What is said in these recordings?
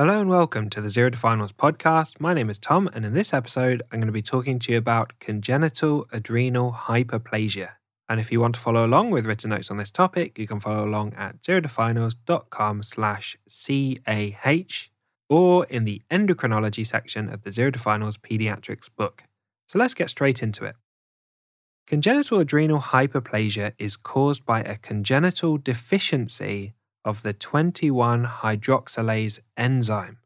Hello and welcome to the Zero to Finals podcast. My name is Tom, and in this episode, I'm going to be talking to you about congenital adrenal hyperplasia. And if you want to follow along with written notes on this topic, you can follow along at zerotofinals.com slash CAH or in the endocrinology section of the Zero to Finals pediatrics book. So let's get straight into it. Congenital adrenal hyperplasia is caused by a congenital deficiency of the 21 hydroxylase enzyme.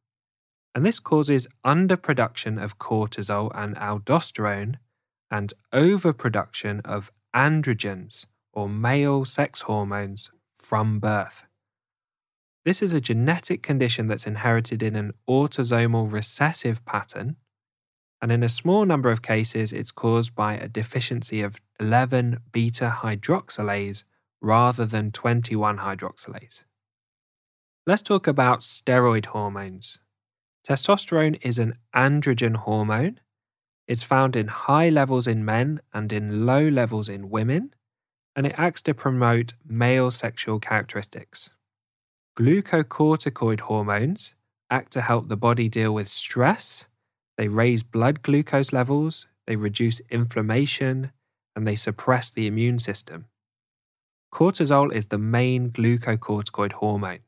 And this causes underproduction of cortisol and aldosterone and overproduction of androgens or male sex hormones from birth. This is a genetic condition that's inherited in an autosomal recessive pattern, and in a small number of cases, it's caused by a deficiency of 11 beta hydroxylase rather than 21 hydroxylase. Let's talk about steroid hormones. Testosterone is an androgen hormone. It's found in high levels in men and in low levels in women, and it acts to promote male sexual characteristics. Glucocorticoid hormones act to help the body deal with stress. They raise blood glucose levels, they reduce inflammation, and they suppress the immune system. Cortisol is the main glucocorticoid hormone.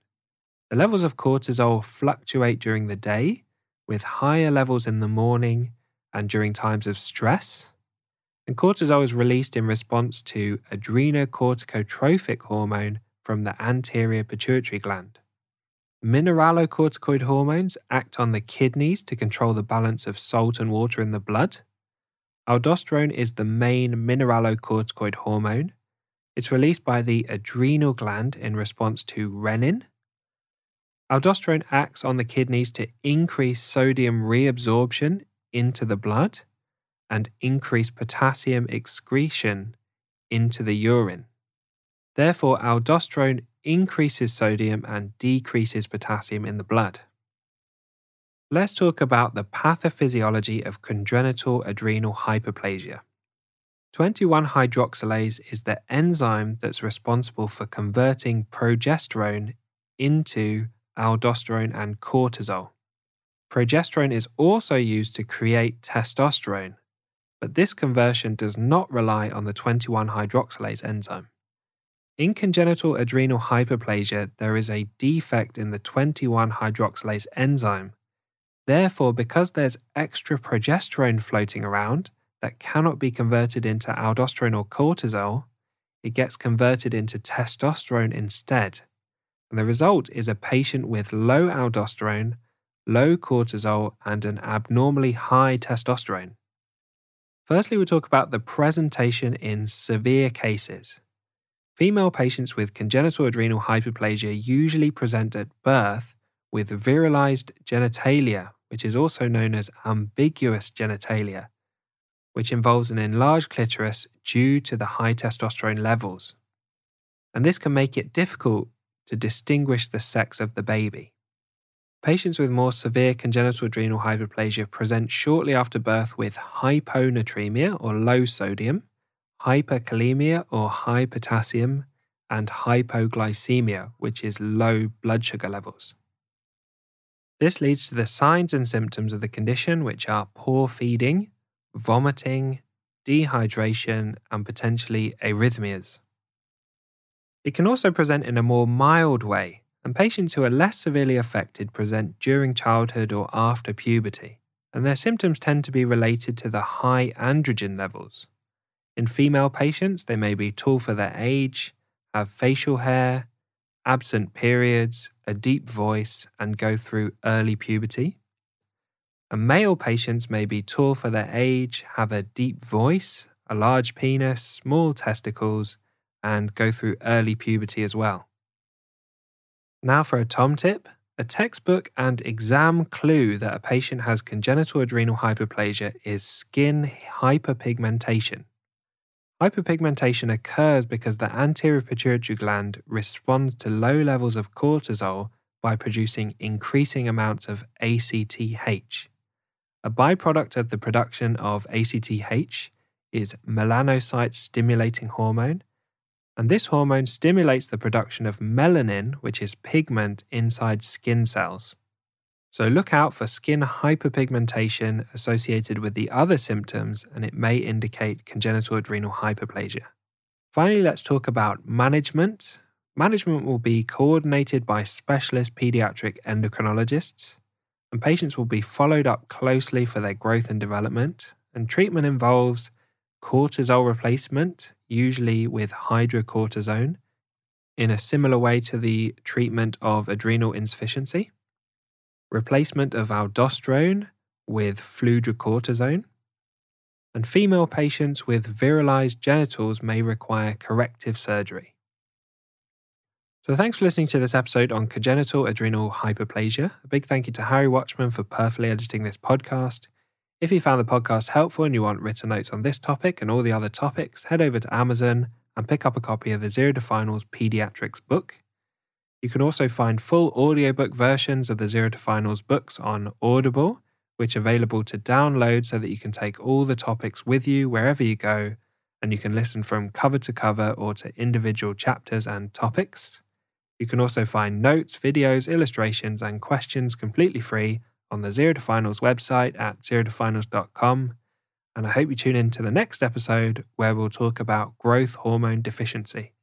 The levels of cortisol fluctuate during the day, with higher levels in the morning and during times of stress. And cortisol is released in response to adrenocorticotropic hormone from the anterior pituitary gland. Mineralocorticoid hormones act on the kidneys to control the balance of salt and water in the blood. Aldosterone is the main mineralocorticoid hormone. It's released by the adrenal gland in response to renin. Aldosterone acts on the kidneys to increase sodium reabsorption into the blood and increase potassium excretion into the urine. Therefore, aldosterone increases sodium and decreases potassium in the blood. Let's talk about the pathophysiology of congenital adrenal hyperplasia. 21 hydroxylase is the enzyme that's responsible for converting progesterone into aldosterone, and cortisol. Progesterone is also used to create testosterone, but this conversion does not rely on the 21 hydroxylase enzyme. In congenital adrenal hyperplasia, there is a defect in the 21 hydroxylase enzyme. Therefore, because there's extra progesterone floating around that cannot be converted into aldosterone or cortisol, it gets converted into testosterone instead. And the result is a patient with low aldosterone, low cortisol, and an abnormally high testosterone. Firstly, we'll talk about the presentation in severe cases. Female patients with congenital adrenal hyperplasia usually present at birth with virilized genitalia, which is also known as ambiguous genitalia, which involves an enlarged clitoris due to the high testosterone levels. And this can make it difficult to distinguish the sex of the baby. Patients with more severe congenital adrenal hyperplasia present shortly after birth with hyponatremia or low sodium, hyperkalemia or high potassium, and hypoglycemia, which is low blood sugar levels. This leads to the signs and symptoms of the condition, which are poor feeding, vomiting, dehydration, and potentially arrhythmias. It can also present in a more mild way, and patients who are less severely affected present during childhood or after puberty, and their symptoms tend to be related to the high androgen levels. In female patients, they may be tall for their age, have facial hair, absent periods, a deep voice, and go through early puberty. And male patients may be tall for their age, have a deep voice, a large penis, small testicles, and go through early puberty as well. Now for a Tom tip a textbook and exam clue that a patient has congenital adrenal hyperplasia is skin hyperpigmentation. Hyperpigmentation occurs because the anterior pituitary gland responds to low levels of cortisol by producing increasing amounts of ACTH. A byproduct of the production of ACTH is melanocyte stimulating hormone, and this hormone stimulates the production of melanin, which is pigment inside skin cells. So look out for skin hyperpigmentation associated with the other symptoms, and it may indicate congenital adrenal hyperplasia. Finally, let's talk about management. Management will be coordinated by specialist pediatric endocrinologists, and patients will be followed up closely for their growth and development. And treatment involves cortisol replacement, usually with hydrocortisone, in a similar way to the treatment of adrenal insufficiency, replacement of aldosterone with fludrocortisone, and female patients with virilized genitals may require corrective surgery. So, thanks for listening to this episode on congenital adrenal hyperplasia. A big thank you to Harry Watchman for perfectly editing this podcast. If you found the podcast helpful and you want written notes on this topic and all the other topics, head over to Amazon and pick up a copy of the Zero to Finals Pediatrics book. You can also find full audiobook versions of the Zero to Finals books on Audible, which are available to download so that you can take all the topics with you wherever you go, and you can listen from cover to cover or to individual chapters and topics. You can also find notes, videos, illustrations, and questions completely free on the Zero to Finals website at zerotofinals.com. And I hope you tune in to the next episode where we'll talk about growth hormone deficiency.